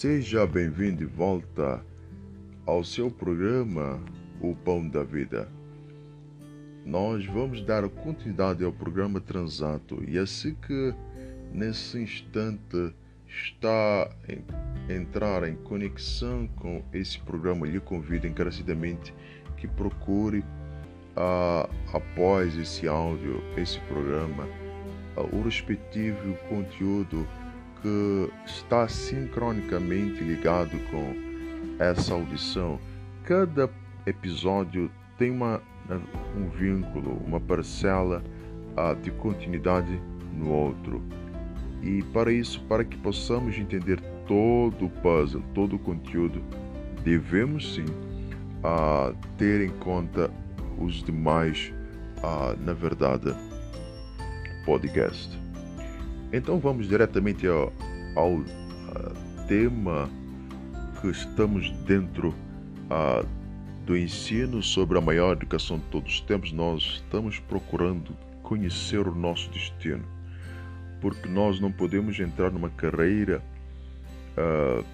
Seja bem-vindo de volta ao seu programa O Pão da Vida. Nós vamos dar continuidade ao programa Transato e assim que nesse instante está a entrar em conexão com esse programa, lhe convido encarecidamente que procure uh, após esse áudio, esse programa, uh, o respectivo conteúdo que está sincronicamente ligado com essa audição. Cada episódio tem uma, um vínculo, uma parcela uh, de continuidade no outro. E para isso, para que possamos entender todo o puzzle, todo o conteúdo, devemos sim uh, ter em conta os demais, uh, na verdade, podcast. Então vamos diretamente ao, ao uh, tema que estamos dentro uh, do ensino sobre a maior educação de todos os tempos. Nós estamos procurando conhecer o nosso destino, porque nós não podemos entrar numa carreira uh,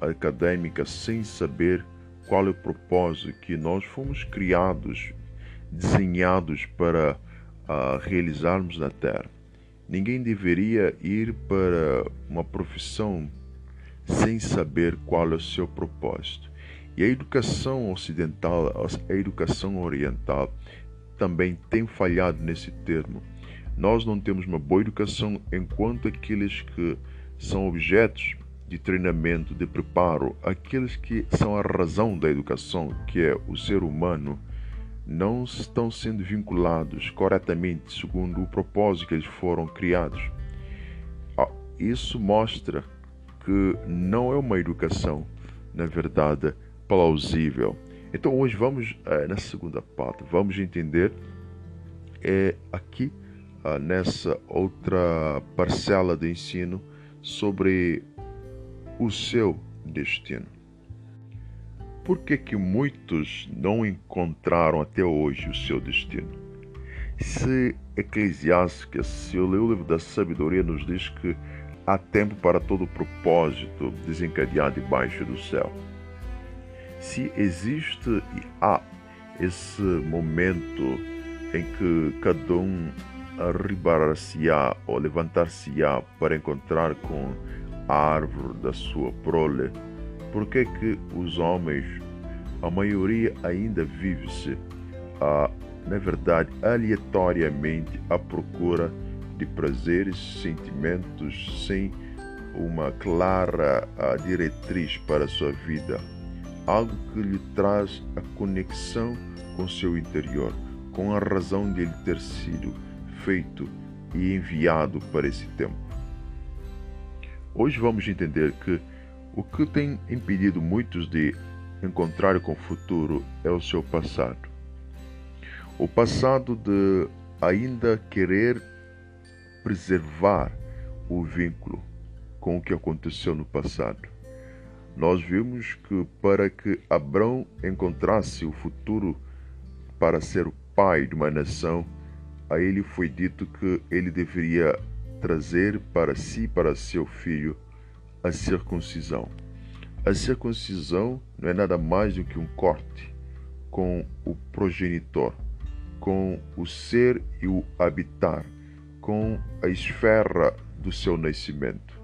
acadêmica sem saber qual é o propósito que nós fomos criados desenhados para realizarmos na Terra. Ninguém deveria ir para uma profissão sem saber qual é o seu propósito. E a educação ocidental, a educação oriental, também tem falhado nesse termo. Nós não temos uma boa educação enquanto aqueles que são objetos de treinamento, de preparo, aqueles que são a razão da educação, que é o ser humano, não estão sendo vinculados corretamente segundo o propósito que eles foram criados. Ah, isso mostra que não é uma educação, na verdade, plausível. Então hoje vamos, é, nessa segunda parte, vamos entender é, aqui, ah, nessa outra parcela do ensino, sobre o seu destino. Por que, que muitos não encontraram até hoje o seu destino? Se Eclesiastes, se o livro da sabedoria, nos diz que há tempo para todo propósito desencadeado debaixo do céu. Se existe e há esse momento em que cada um arribar-se-á ou levantar-se-á para encontrar com a árvore da sua prole, por que que os homens, a maioria ainda vive-se, na verdade, aleatoriamente à procura de prazeres, sentimentos, sem uma clara diretriz para a sua vida, algo que lhe traz a conexão com seu interior, com a razão de ele ter sido feito e enviado para esse tempo. Hoje vamos entender que o que tem impedido muitos de encontrar com o futuro é o seu passado. O passado de ainda querer preservar o vínculo com o que aconteceu no passado. Nós vimos que para que Abraão encontrasse o futuro para ser o pai de uma nação, a ele foi dito que ele deveria trazer para si para seu filho a circuncisão. A circuncisão não é nada mais do que um corte com o progenitor, com o ser e o habitar, com a esfera do seu nascimento.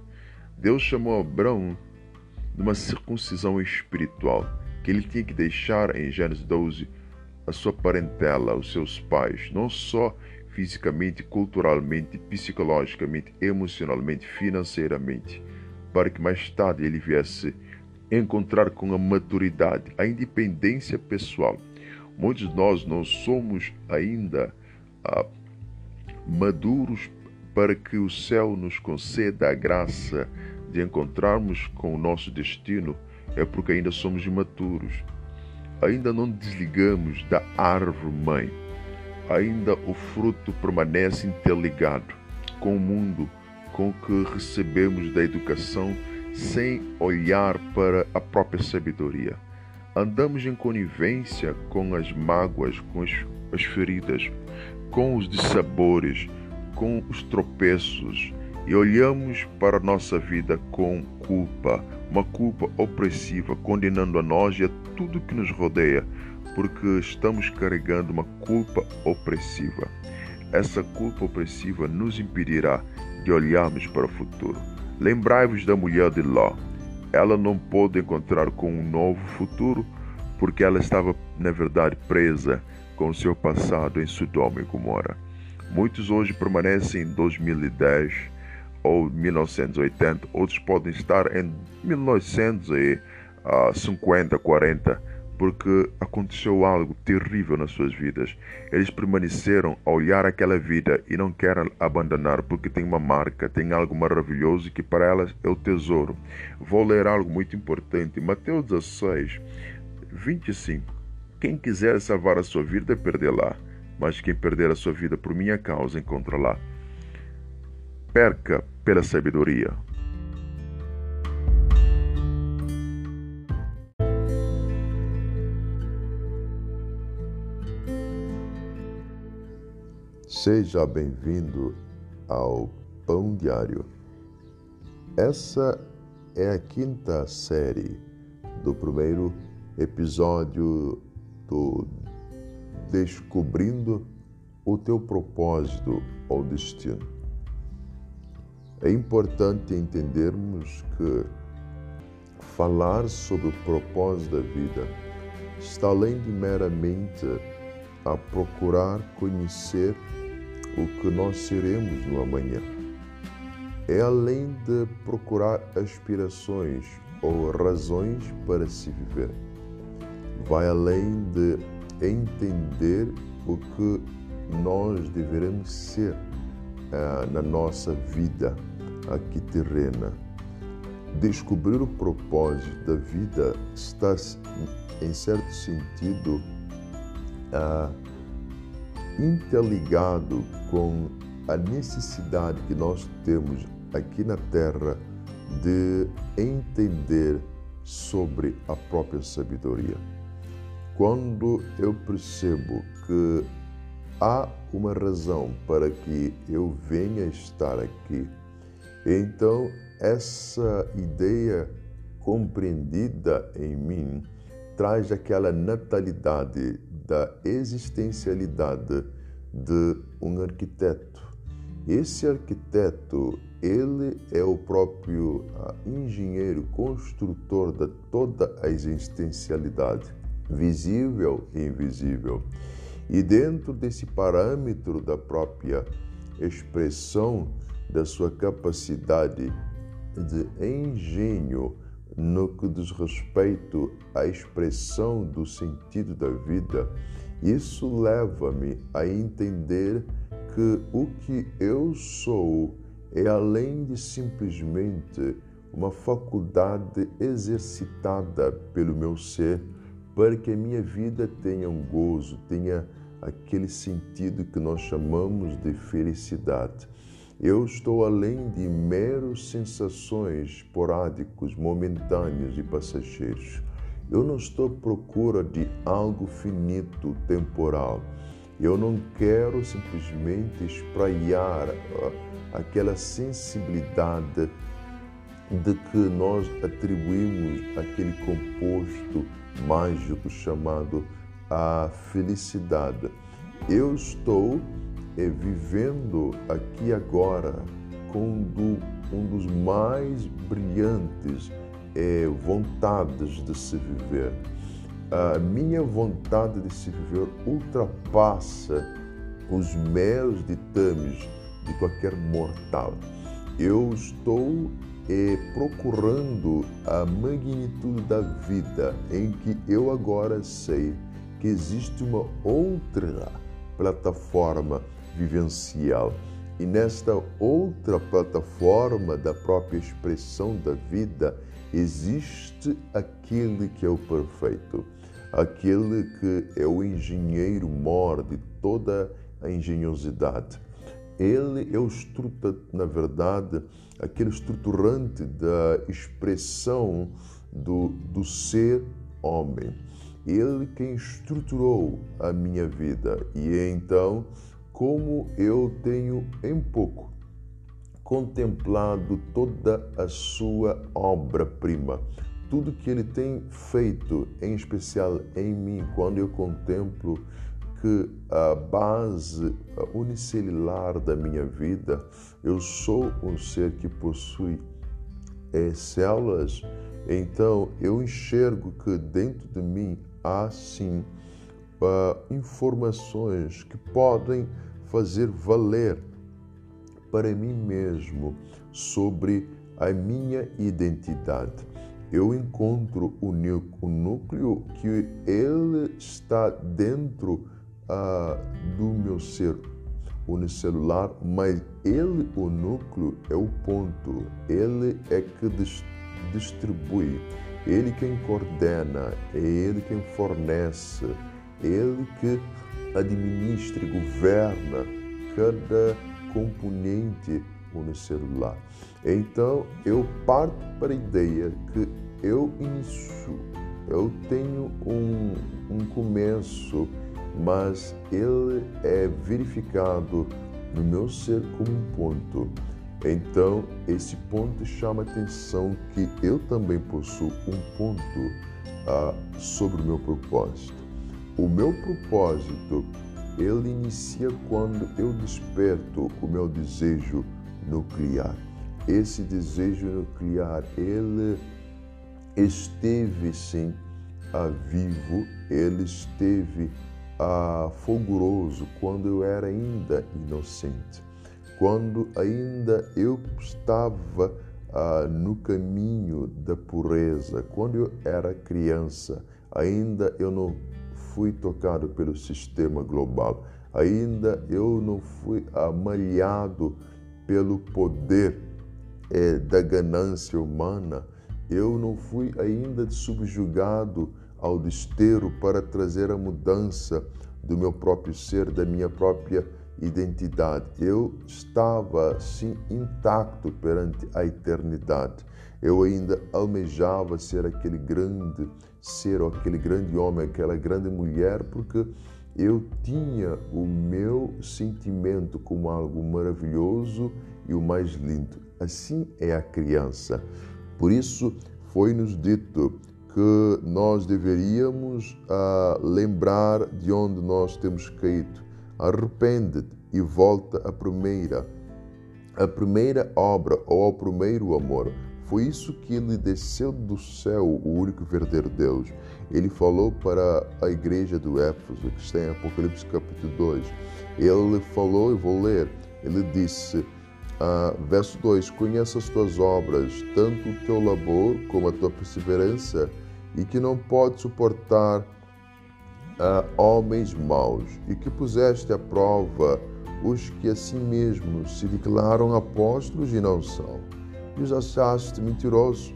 Deus chamou Abraão de uma circuncisão espiritual, que ele tinha que deixar em Gênesis 12 a sua parentela, os seus pais, não só fisicamente, culturalmente, psicologicamente, emocionalmente, financeiramente para que mais tarde ele viesse encontrar com a maturidade, a independência pessoal. Muitos de nós não somos ainda ah, maduros para que o céu nos conceda a graça de encontrarmos com o nosso destino, é porque ainda somos imaturos. Ainda não desligamos da árvore mãe. Ainda o fruto permanece interligado com o mundo com que recebemos da educação sem olhar para a própria sabedoria. Andamos em conivência com as mágoas, com as, as feridas, com os dissabores, com os tropeços e olhamos para a nossa vida com culpa, uma culpa opressiva, condenando a nós e a tudo que nos rodeia, porque estamos carregando uma culpa opressiva. Essa culpa opressiva nos impedirá de olharmos para o futuro. Lembrai-vos da mulher de Ló. Ela não pôde encontrar com um novo futuro porque ela estava, na verdade, presa com o seu passado em Sodoma e Gomorra. Muitos hoje permanecem em 2010 ou 1980, outros podem estar em 1950, 40, porque aconteceu algo terrível nas suas vidas. Eles permaneceram a olhar aquela vida e não querem abandonar porque tem uma marca, tem algo maravilhoso que para elas é o tesouro. Vou ler algo muito importante. Mateus 16, 25. Quem quiser salvar a sua vida, perdê-la, mas quem perder a sua vida por minha causa, encontra-la. Perca pela sabedoria. Seja bem-vindo ao Pão Diário. Essa é a quinta série do primeiro episódio do Descobrindo o Teu Propósito ou Destino. É importante entendermos que falar sobre o propósito da vida está além de meramente a procurar conhecer o que nós seremos no amanhã. É além de procurar aspirações ou razões para se viver. Vai além de entender o que nós deveremos ser uh, na nossa vida aqui terrena. Descobrir o propósito da vida está, em certo sentido, uh, interligado com a necessidade que nós temos aqui na Terra de entender sobre a própria sabedoria. Quando eu percebo que há uma razão para que eu venha estar aqui então, essa ideia compreendida em mim traz aquela natalidade da existencialidade de um arquiteto. Esse arquiteto, ele é o próprio ah, engenheiro, construtor de toda a existencialidade, visível e invisível. E dentro desse parâmetro da própria expressão da sua capacidade de engenho no que diz respeito à expressão do sentido da vida, isso leva-me a entender que o que eu sou é além de simplesmente uma faculdade exercitada pelo meu ser para que a minha vida tenha um gozo, tenha aquele sentido que nós chamamos de felicidade. Eu estou além de meros sensações esporádicos, momentâneos e passageiros. Eu não estou à procura de algo finito, temporal. Eu não quero simplesmente espraiar uh, aquela sensibilidade de que nós atribuímos aquele composto mágico chamado a felicidade. Eu estou é vivendo aqui agora com do, um dos mais brilhantes é, vontades de se viver. A minha vontade de se viver ultrapassa os meros ditames de qualquer mortal. Eu estou é, procurando a magnitude da vida em que eu agora sei que existe uma outra plataforma vivencial. E nesta outra plataforma da própria expressão da vida, existe aquele que é o perfeito, aquele que é o engenheiro mor de toda a engenhosidade. Ele é o estrutura, na verdade, aquele estruturante da expressão do, do ser homem. Ele quem estruturou a minha vida e então como eu tenho em pouco contemplado toda a sua obra-prima, tudo que ele tem feito, em especial em mim, quando eu contemplo que a base unicelular da minha vida, eu sou um ser que possui é, células, então eu enxergo que dentro de mim há sim uh, informações que podem fazer valer para mim mesmo sobre a minha identidade. Eu encontro o núcleo que ele está dentro uh, do meu ser unicelular, mas ele, o núcleo, é o ponto. Ele é que distribui, ele quem coordena, é ele quem fornece, ele que administra e governa cada componente unicelular. Então, eu parto para a ideia que eu inicio, eu tenho um, um começo, mas ele é verificado no meu ser como um ponto. Então, esse ponto chama a atenção que eu também possuo um ponto ah, sobre o meu propósito. O meu propósito ele inicia quando eu desperto o meu desejo nuclear. Esse desejo nuclear, ele esteve sim a vivo, ele esteve a fulguroso quando eu era ainda inocente, quando ainda eu estava ah, no caminho da pureza, quando eu era criança, ainda eu não fui tocado pelo sistema global, ainda eu não fui amalhado pelo poder é, da ganância humana, eu não fui ainda subjugado ao desterro para trazer a mudança do meu próprio ser, da minha própria identidade. Eu estava assim intacto perante a eternidade. Eu ainda almejava ser aquele grande ser, aquele grande homem, aquela grande mulher, porque eu tinha o meu sentimento como algo maravilhoso e o mais lindo. Assim é a criança. Por isso foi-nos dito que nós deveríamos ah, lembrar de onde nós temos caído. Arrepende-te e volta à primeira, a primeira obra ou ao primeiro amor. Foi isso que ele desceu do céu, o único verdadeiro Deus. Ele falou para a igreja do Éfeso, que está em Apocalipse capítulo 2. Ele falou, e vou ler, ele disse, uh, verso 2: Conheça as tuas obras, tanto o teu labor como a tua perseverança, e que não pode suportar uh, homens maus, e que puseste à prova os que assim mesmo se declaram apóstolos e não são e os achaste mentirosos,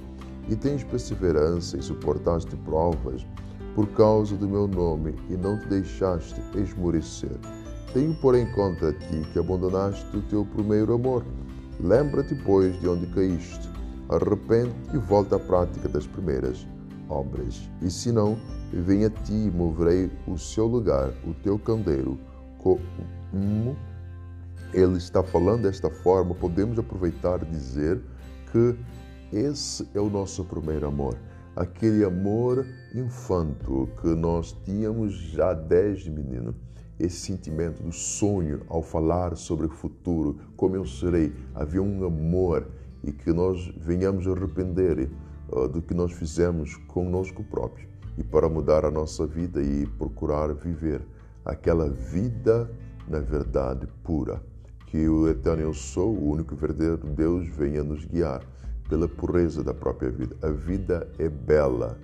e tens perseverança e suportaste provas por causa do meu nome, e não te deixaste esmorecer. Tenho, porém, contra ti que abandonaste o teu primeiro amor. Lembra-te, pois, de onde caíste. Arrepende e volta à prática das primeiras obras. E se não, venha a ti e moverei o seu lugar, o teu candeiro, como ele está falando desta forma, podemos aproveitar e dizer que esse é o nosso primeiro amor. Aquele amor infanto que nós tínhamos já desde menino. Esse sentimento do sonho ao falar sobre o futuro, como eu serei. Havia um amor e que nós venhamos a arrepender uh, do que nós fizemos conosco próprio e para mudar a nossa vida e procurar viver aquela vida, na verdade, pura que o eterno eu sou, o único verdadeiro Deus, venha nos guiar pela pureza da própria vida. A vida é bela,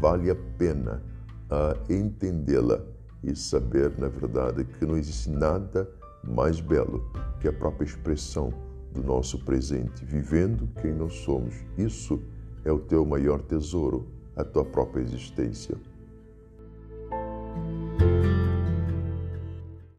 vale a pena uh, entendê-la e saber, na verdade, que não existe nada mais belo que a própria expressão do nosso presente, vivendo quem nós somos. Isso é o teu maior tesouro, a tua própria existência.